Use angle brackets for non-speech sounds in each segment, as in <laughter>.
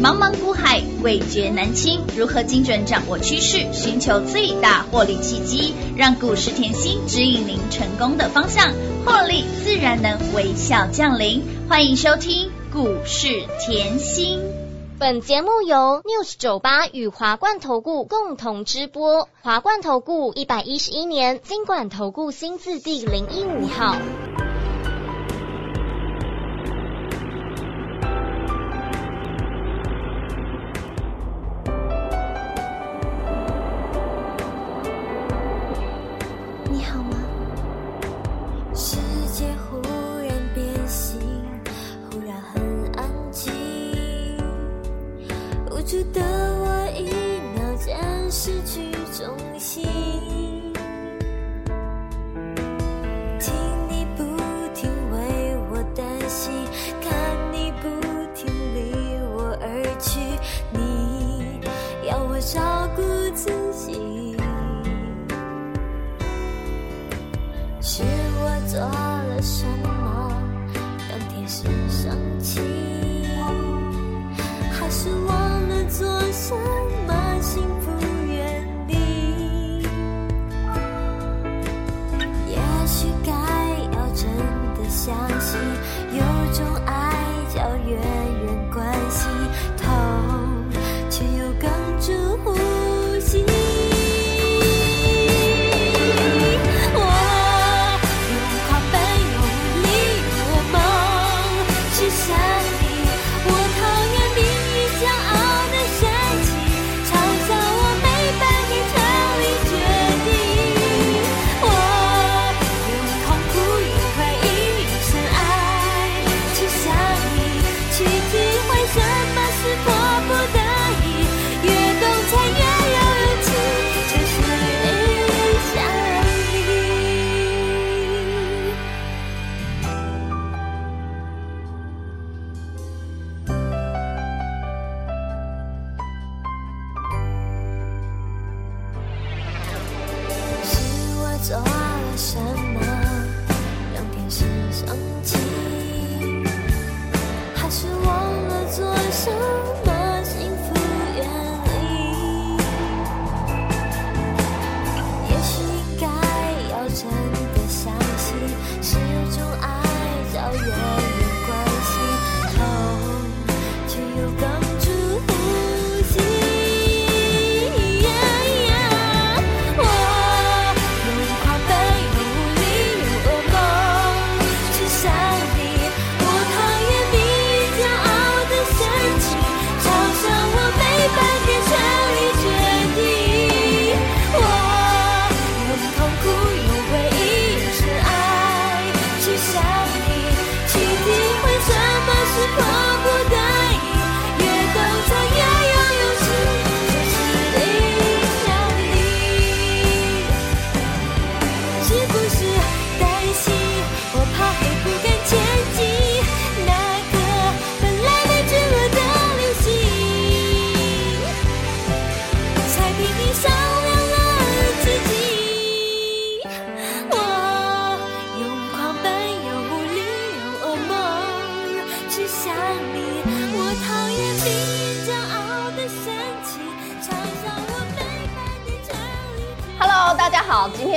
茫茫股海，味觉难清。如何精准掌握趋势，寻求最大获利契机，让股市甜心指引您成功的方向，获利自然能微笑降临。欢迎收听股市甜心。本节目由 News 九八与华冠投顾共同直播。华冠投顾一百一十一年金管投顾新字第零一五号。值得。有种爱叫远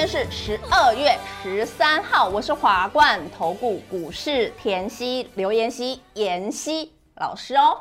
是十二月十三号，我是华冠投顾股市甜心刘妍希妍希老师哦。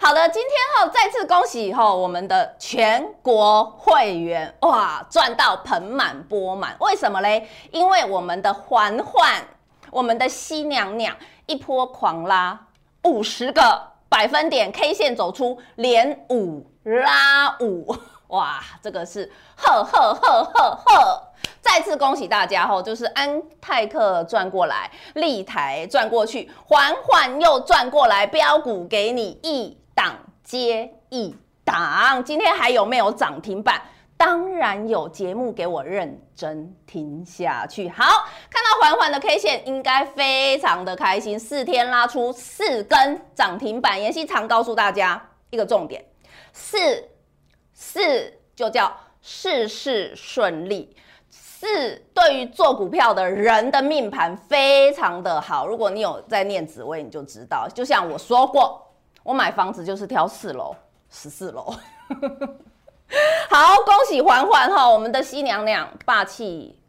好的，今天哈再次恭喜以后我们的全国会员哇赚到盆满钵满，为什么嘞？因为我们的环环，我们的希娘娘一波狂拉五十个百分点，K 线走出连五拉五。哇，这个是呵呵呵呵呵！再次恭喜大家吼，就是安泰克转过来，立台转过去，环环又转过来，标股给你一档接一档。今天还有没有涨停板？当然有，节目给我认真听下去。好，看到环环的 K 线，应该非常的开心，四天拉出四根涨停板。妍希常告诉大家一个重点，四。四就叫事事顺利，四对于做股票的人的命盘非常的好。如果你有在念紫微，你就知道。就像我说过，我买房子就是挑四楼、十四楼。<laughs> 好，恭喜环环哈，我们的西娘娘霸气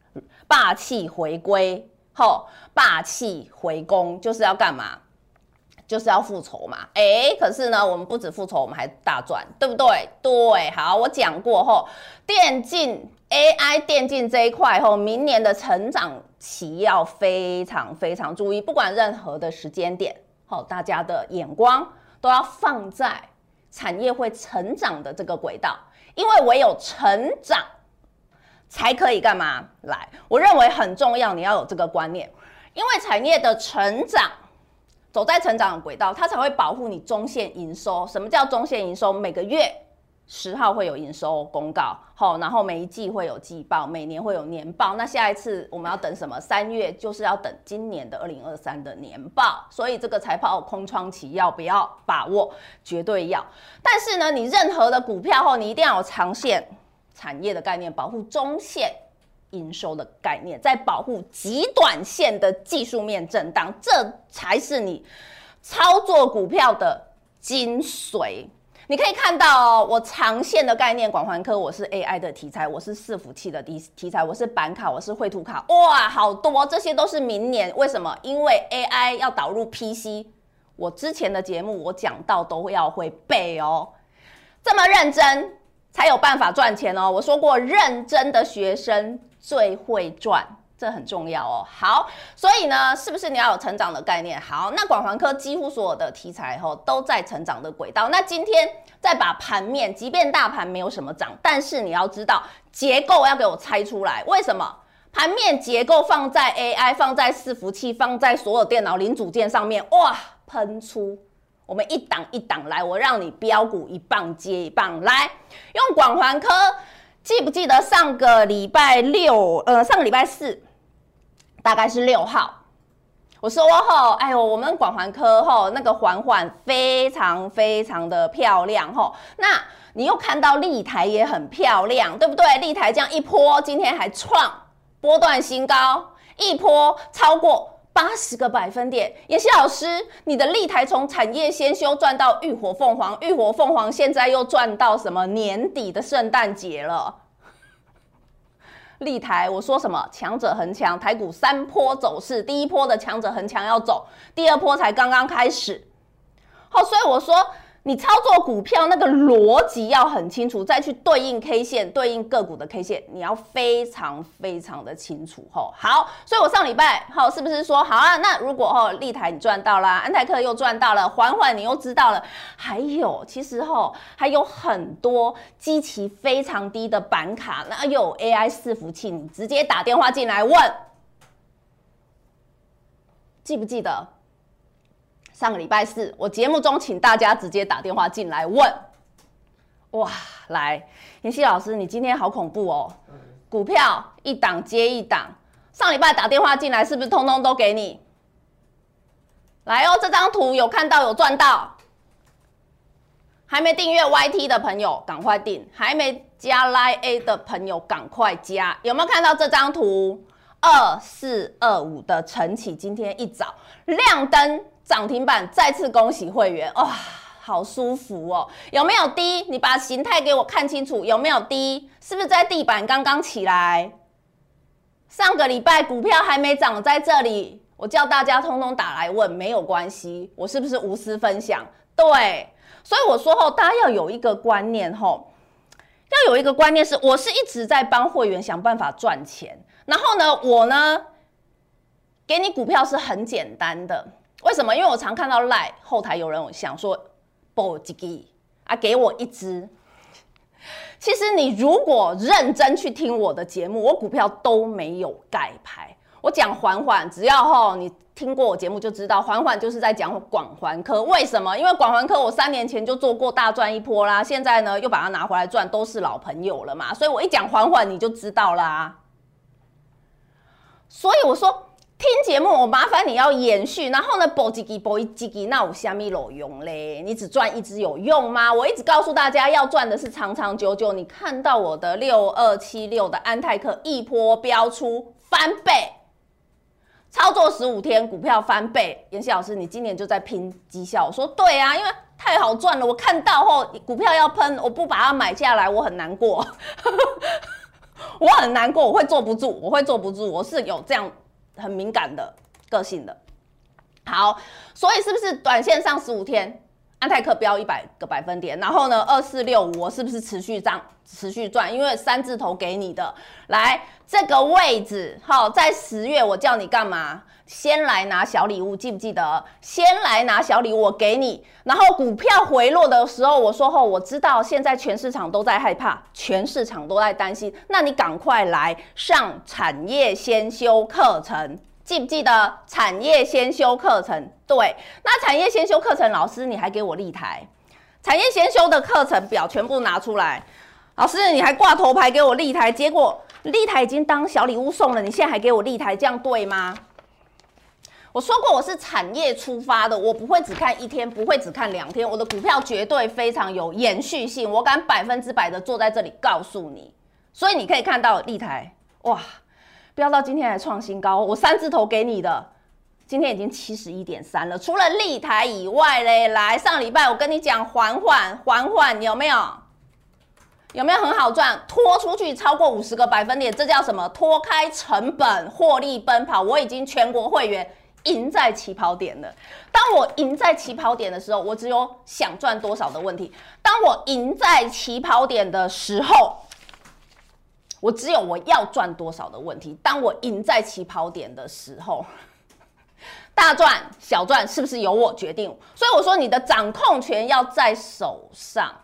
霸气回归，吼，霸气回宫就是要干嘛？就是要复仇嘛。哎，可是呢，我们不止复仇，我们还大赚，对不对？对，好，我讲过后，电竞 AI 电竞这一块后，明年的成长期要非常非常注意，不管任何的时间点，好，大家的眼光都要放在产业会成长的这个轨道。因为唯有成长，才可以干嘛？来，我认为很重要，你要有这个观念。因为产业的成长，走在成长的轨道，它才会保护你中线营收。什么叫中线营收？每个月十号会有营收公告，好，然后每一季会有季报，每年会有年报。那下一次我们要等什么？三月就是要等今年的二零二三的年报。所以这个财报空窗期要不要把握？绝对要。但是呢，你任何的股票后，你一定要有长线产业的概念，保护中线营收的概念，在保护极短线的技术面震荡，这才是你操作股票的精髓。你可以看到哦，我长线的概念，广环科，我是 AI 的题材，我是伺服器的题题材，我是板卡，我是绘图卡，哇，好多，这些都是明年。为什么？因为 AI 要导入 PC，我之前的节目我讲到都要会背哦，这么认真才有办法赚钱哦。我说过，认真的学生最会赚。这很重要哦。好，所以呢，是不是你要有成长的概念？好，那广环科几乎所有的题材后都在成长的轨道。那今天再把盘面，即便大盘没有什么涨，但是你要知道结构要给我猜出来。为什么？盘面结构放在 AI，放在伺服器，放在所有电脑零组件上面，哇，喷出！我们一档一档来，我让你飙股一棒接一棒来，用广环科。记不记得上个礼拜六？呃，上个礼拜四。大概是六号，我说吼，哎呦，我们广环科吼那个环环非常非常的漂亮吼，那你又看到立台也很漂亮，对不对？立台这样一波，今天还创波段新高，一波超过八十个百分点。妍希老师，你的立台从产业先修赚到浴火凤凰，浴火凤凰现在又赚到什么年底的圣诞节了？立台，我说什么？强者恒强，台股三波走势，第一波的强者恒强要走，第二波才刚刚开始。好，所以我说。你操作股票那个逻辑要很清楚，再去对应 K 线，对应个股的 K 线，你要非常非常的清楚吼。好，所以我上礼拜吼是不是说好啊？那如果吼立台你赚到了，安泰克又赚到了，环环你又知道了，还有其实吼还有很多基期非常低的板卡，那有 AI 伺服器，你直接打电话进来问，记不记得？上个礼拜四，我节目中请大家直接打电话进来问，哇，来，妍希老师，你今天好恐怖哦，股票一档接一档，上礼拜打电话进来是不是通通都给你？来哦，这张图有看到有赚到，还没订阅 YT 的朋友赶快订，还没加 Line A 的朋友赶快加，有没有看到这张图？二四二五的晨起今天一早亮灯。涨停板再次恭喜会员哇，好舒服哦！有没有低？你把形态给我看清楚，有没有低？是不是在地板刚刚起来？上个礼拜股票还没涨，在这里我叫大家通通打来问，没有关系，我是不是无私分享？对，所以我说后，大家要有一个观念吼，要有一个观念是，我是一直在帮会员想办法赚钱，然后呢，我呢给你股票是很简单的。为什么？因为我常看到赖后台有人想说，报几个啊，给我一支。其实你如果认真去听我的节目，我股票都没有盖牌。我讲缓缓，只要吼你听过我节目就知道，缓缓就是在讲广环科。为什么？因为广环科我三年前就做过大赚一波啦，现在呢又把它拿回来赚，都是老朋友了嘛。所以我一讲缓缓你就知道啦。所以我说。听节目，我麻烦你要延续，然后呢，博几支博一几支，那有虾米路用嘞？你只赚一支有用吗？我一直告诉大家，要赚的是长长久久。你看到我的六二七六的安泰克一波飙出翻倍，操作十五天股票翻倍。妍希老师，你今年就在拼绩效？我说对啊，因为太好赚了，我看到后股票要喷，我不把它买下来，我很难过，我很难过，我会坐不住，我会坐不住，我是有这样很敏感的个性的。好，所以是不是短线上十五天？安泰克飙一百个百分点，然后呢，二四六五我是不是持续涨，持续赚？因为三字头给你的，来这个位置，好，在十月我叫你干嘛？先来拿小礼物，记不记得？先来拿小礼物，我给你。然后股票回落的时候，我说后，我知道现在全市场都在害怕，全市场都在担心，那你赶快来上产业先修课程。记不记得产业先修课程？对，那产业先修课程，老师你还给我立台，产业先修的课程表全部拿出来。老师你还挂头牌给我立台，结果立台已经当小礼物送了，你现在还给我立台，这样对吗？我说过我是产业出发的，我不会只看一天，不会只看两天，我的股票绝对非常有延续性，我敢百分之百的坐在这里告诉你。所以你可以看到立台，哇！飙到今天还创新高，我三字头给你的，今天已经七十一点三了。除了立台以外嘞，来上礼拜我跟你讲缓缓缓缓有没有？有没有很好赚？拖出去超过五十个百分点，这叫什么？脱开成本获利奔跑。我已经全国会员赢在起跑点了。当我赢在起跑点的时候，我只有想赚多少的问题。当我赢在起跑点的时候。我只有我要赚多少的问题。当我赢在起跑点的时候，大赚小赚是不是由我决定？所以我说你的掌控权要在手上。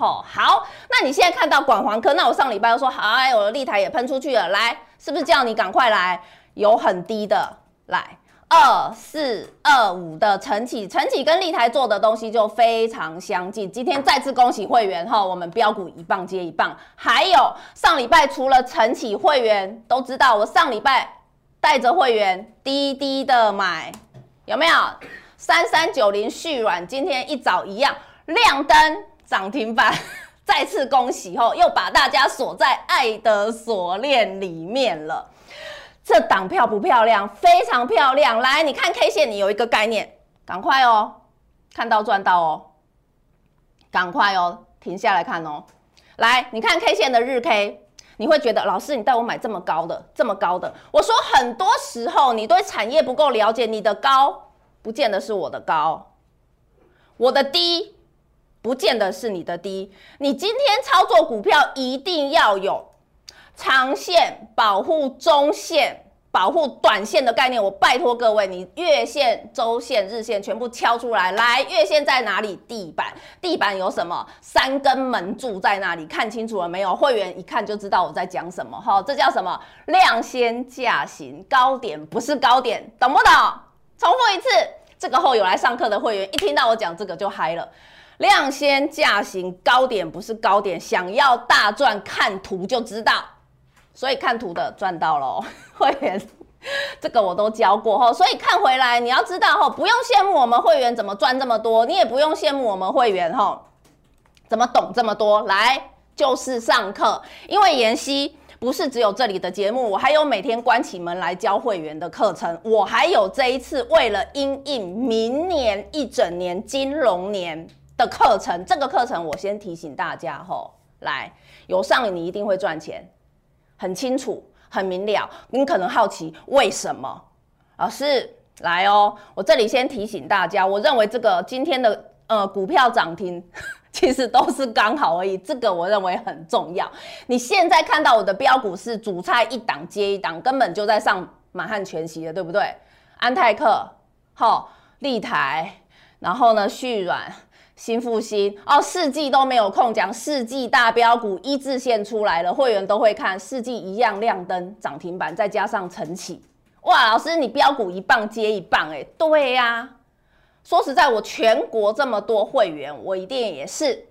好，好，那你现在看到广环科，那我上礼拜又说，哎，我的立台也喷出去了，来，是不是叫你赶快来？有很低的，来。二四二五的晨起，晨起跟立台做的东西就非常相近。今天再次恭喜会员哈，我们标股一棒接一棒。还有上礼拜除了晨起，会员都知道我上礼拜带着会员低低的买，有没有？三三九零续软今天一早一样亮灯涨停板，<laughs> 再次恭喜吼又把大家锁在爱的锁链里面了。这档漂不漂亮？非常漂亮。来，你看 K 线，你有一个概念，赶快哦，看到赚到哦，赶快哦，停下来看哦。来，你看 K 线的日 K，你会觉得老师，你带我买这么高的，这么高的。我说很多时候你对产业不够了解，你的高不见得是我的高，我的低不见得是你的低。你今天操作股票一定要有。长线保护中线，保护短线的概念，我拜托各位，你月线、周线、日线全部敲出来。来，月线在哪里？地板，地板有什么？三根门柱在那里，看清楚了没有？会员一看就知道我在讲什么。哈，这叫什么？量先价行，高点不是高点，懂不懂？重复一次，这个后有来上课的会员一听到我讲这个就嗨了。量先价行，高点不是高点，想要大赚，看图就知道。所以看图的赚到了，<laughs> 会员这个我都教过哈，所以看回来你要知道哈，不用羡慕我们会员怎么赚这么多，你也不用羡慕我们会员哈，怎么懂这么多，来就是上课，因为妍希不是只有这里的节目，我还有每天关起门来教会员的课程，我还有这一次为了因应明年一整年金融年。的课程，这个课程我先提醒大家哈，来有上你一定会赚钱。很清楚，很明了。你可能好奇为什么？老师来哦，我这里先提醒大家，我认为这个今天的呃股票涨停 <laughs> 其实都是刚好而已。这个我认为很重要。你现在看到我的标股是主菜一档接一档，根本就在上满汉全席了，对不对？安泰克、好立台，然后呢旭软。新复兴。哦，四季都没有空讲，四季大标股一字线出来了，会员都会看，四季一样亮灯涨停板，再加上晨起，哇，老师你标股一棒接一棒，哎，对呀、说实在，我全国这么多会员，我一定也是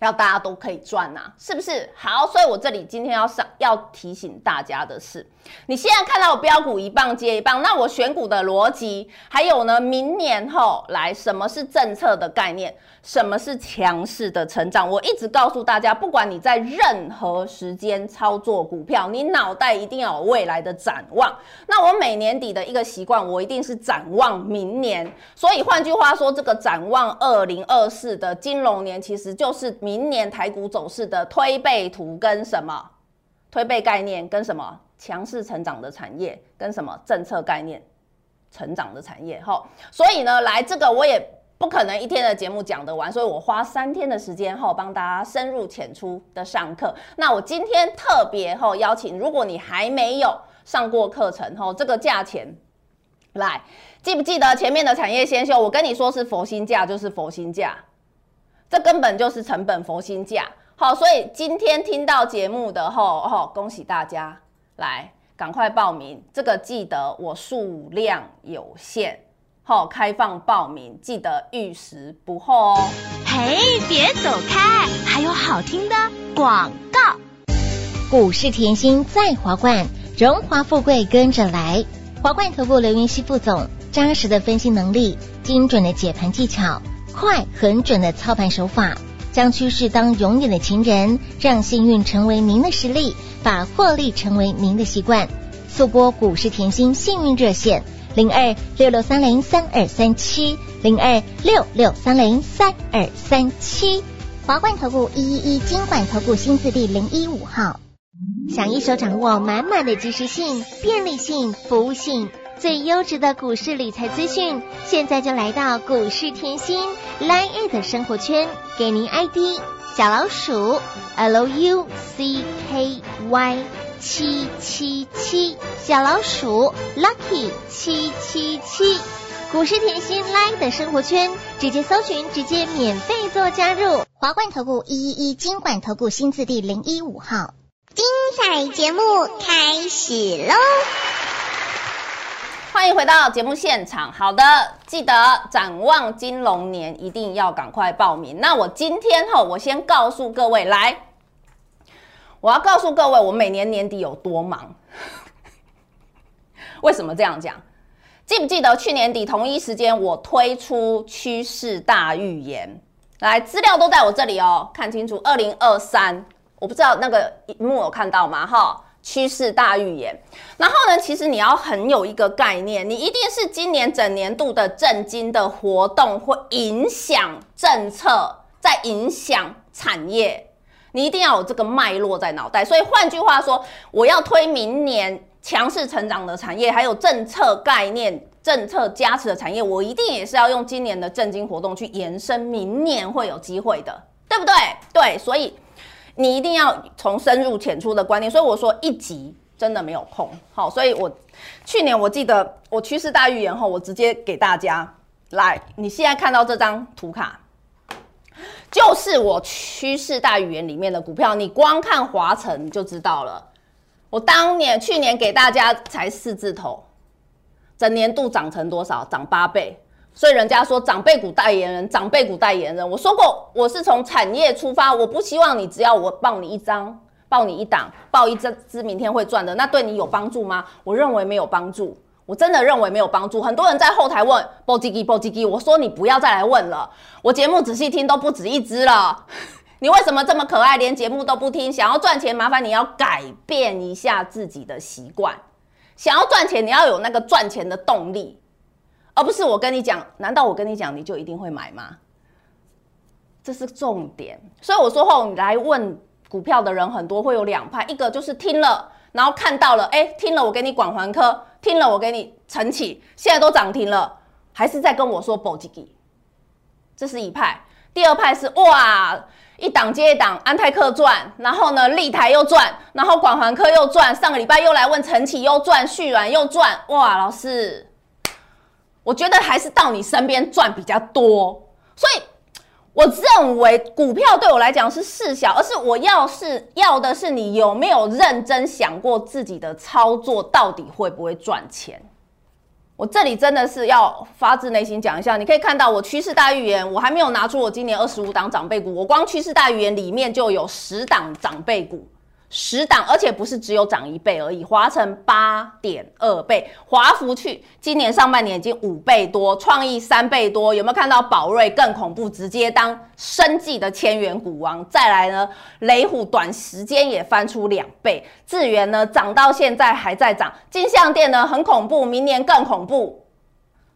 要大家都可以赚呐、啊，是不是？好，所以我这里今天要上要提醒大家的是，你现在看到我标股一棒接一棒，那我选股的逻辑，还有呢，明年后来什么是政策的概念，什么是强势的成长？我一直告诉大家，不管你在任何时间操作股票，你脑袋一定要有未来的展望。那我每年底的一个习惯，我一定是展望明年。所以换句话说，这个展望二零二四的金融年，其实就是。明年台股走势的推背图跟什么推背概念，跟什么强势成长的产业，跟什么政策概念成长的产业，吼，所以呢，来这个我也不可能一天的节目讲得完，所以我花三天的时间哈帮大家深入浅出的上课。那我今天特别后邀请，如果你还没有上过课程后，这个价钱来，记不记得前面的产业先修？我跟你说是佛心价，就是佛心价。这根本就是成本佛心价，好，所以今天听到节目的吼，吼，恭喜大家，来赶快报名，这个记得我数量有限，好，开放报名，记得逾时不候哦。嘿，别走开，还有好听的广告。股市甜心在华冠，荣华富贵跟着来。华冠投顾刘云熙副总，扎实的分析能力，精准的解盘技巧。快、很准的操盘手法，将趋势当永远的情人，让幸运成为您的实力，把获利成为您的习惯。速播股市甜心幸运热线零二六六三零三二三七零二六六三零三二三七。华冠投顾一一一金管投顾新字第零一五号。想一手掌握满满的及时性、便利性、服务性。最优质的股市理财资讯，现在就来到股市甜心 Line 的生活圈，给您 ID 小老鼠 L U C K Y 七七七，小老鼠 Lucky 七七七，股市甜心 Line 的生活圈，直接搜寻，直接免费做加入。华冠投顾一一一金管投顾新字第零一五号，精彩节目开始喽！欢迎回到节目现场。好的，记得展望金龙年，一定要赶快报名。那我今天哈，我先告诉各位，来，我要告诉各位，我每年年底有多忙。<laughs> 为什么这样讲？记不记得去年底同一时间，我推出趋势大预言？来，资料都在我这里哦，看清楚，二零二三，我不知道那个萤幕有看到吗？哈。趋势大预言，然后呢，其实你要很有一个概念，你一定是今年整年度的政经的活动会影响政策，在影响产业，你一定要有这个脉络在脑袋。所以换句话说，我要推明年强势成长的产业，还有政策概念、政策加持的产业，我一定也是要用今年的政经活动去延伸，明年会有机会的，对不对？对，所以。你一定要从深入浅出的观念，所以我说一集真的没有空。好，所以我去年我记得我趋势大预言后，我直接给大家来，你现在看到这张图卡，就是我趋势大预言里面的股票，你光看华晨就知道了。我当年去年给大家才四字头，整年度涨成多少？涨八倍。所以人家说长辈股代言人，长辈股代言人。我说过，我是从产业出发，我不希望你只要我报你一张，报你一档，报一支明天会赚的，那对你有帮助吗？我认为没有帮助，我真的认为没有帮助。很多人在后台问，报几几报几几，我说你不要再来问了，我节目仔细听都不止一支了，<laughs> 你为什么这么可爱，连节目都不听？想要赚钱，麻烦你要改变一下自己的习惯。想要赚钱，你要有那个赚钱的动力。而不是我跟你讲，难道我跟你讲你就一定会买吗？这是重点。所以我说后，来问股票的人很多，会有两派，一个就是听了，然后看到了，哎，听了我给你广环科，听了我给你晨起，现在都涨停了，还是在跟我说保吉吉，这是一派。第二派是哇，一档接一档，安泰克赚，然后呢，立台又赚，然后广环科又赚，上个礼拜又来问晨起又赚，续软又赚，哇，老师。我觉得还是到你身边赚比较多，所以我认为股票对我来讲是事小，而是我要是要的是你有没有认真想过自己的操作到底会不会赚钱。我这里真的是要发自内心讲一下，你可以看到我趋势大预言，我还没有拿出我今年二十五档长辈股，我光趋势大预言里面就有十档长辈股。十档，而且不是只有涨一倍而已，华城八点二倍，华福去今年上半年已经五倍多，创意三倍多，有没有看到宝瑞更恐怖，直接当生技的千元股王？再来呢，雷虎短时间也翻出两倍，智原呢涨到现在还在涨，金像店呢很恐怖，明年更恐怖，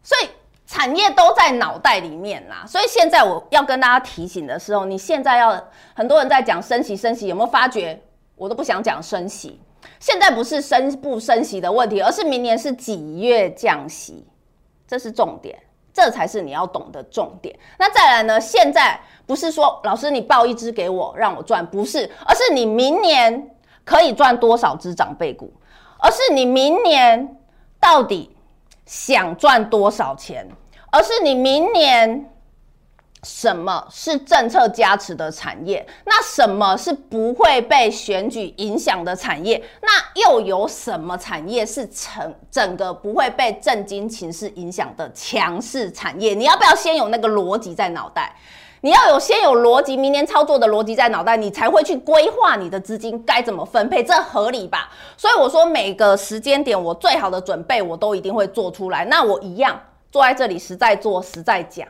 所以产业都在脑袋里面啦。所以现在我要跟大家提醒的时候，你现在要很多人在讲升息升息，有没有发觉？我都不想讲升息，现在不是升不升息的问题，而是明年是几月降息，这是重点，这才是你要懂的重点。那再来呢？现在不是说老师你报一支给我让我赚，不是，而是你明年可以赚多少只长辈股，而是你明年到底想赚多少钱，而是你明年。什么是政策加持的产业？那什么是不会被选举影响的产业？那又有什么产业是成整个不会被政经情势影响的强势产业？你要不要先有那个逻辑在脑袋？你要有先有逻辑，明年操作的逻辑在脑袋，你才会去规划你的资金该怎么分配，这合理吧？所以我说每个时间点，我最好的准备我都一定会做出来。那我一样坐在这里，实在做，实在讲。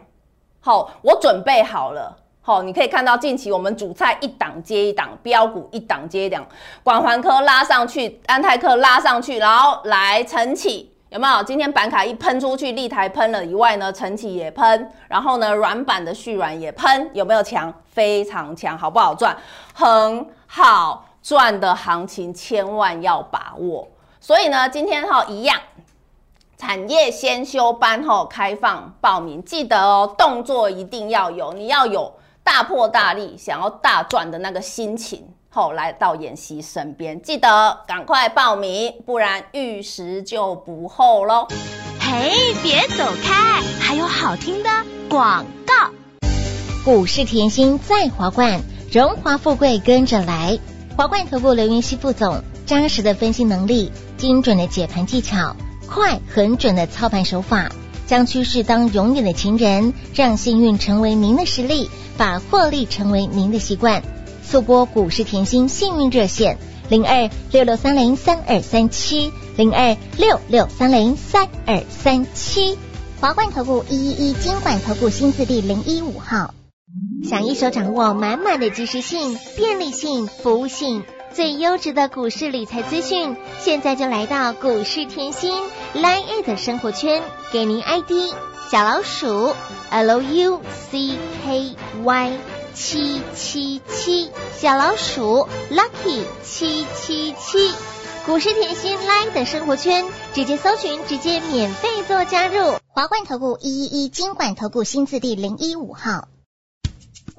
好，我准备好了。好，你可以看到近期我们主菜一档接一档，标股一档接一档，广环科拉上去，安泰克拉上去，然后来晨起有没有？今天板卡一喷出去，立台喷了以外呢，晨起也喷，然后呢，软板的续软也喷，有没有强？非常强，好不好赚？很好赚的行情，千万要把握。所以呢，今天哈一样。产业先修班后开放报名，记得哦，动作一定要有，你要有大破大立，想要大赚的那个心情，后来到妍希身边，记得赶快报名，不然玉石就不厚喽。嘿，别走开，还有好听的广告。股市甜心在华冠，荣华富贵跟着来。华冠投顾刘云熙副总，扎实的分析能力，精准的解盘技巧。快、很准的操盘手法，将趋势当永远的情人，让幸运成为您的实力，把获利成为您的习惯。速播股市甜心幸运热线零二六六三零三二三七零二六六三零三二三七。华冠投顾一一一金管投顾新字第零一五号。想一手掌握满满的即时性、便利性、服务性。最优质的股市理财资讯，现在就来到股市甜心 Line 的生活圈，给您 ID 小老鼠 L U C K Y 七七七，小老鼠 Lucky 七七七，股市甜心 Line 的生活圈，直接搜寻，直接免费做加入。华冠投顾一一一金管投顾新字第零一五号，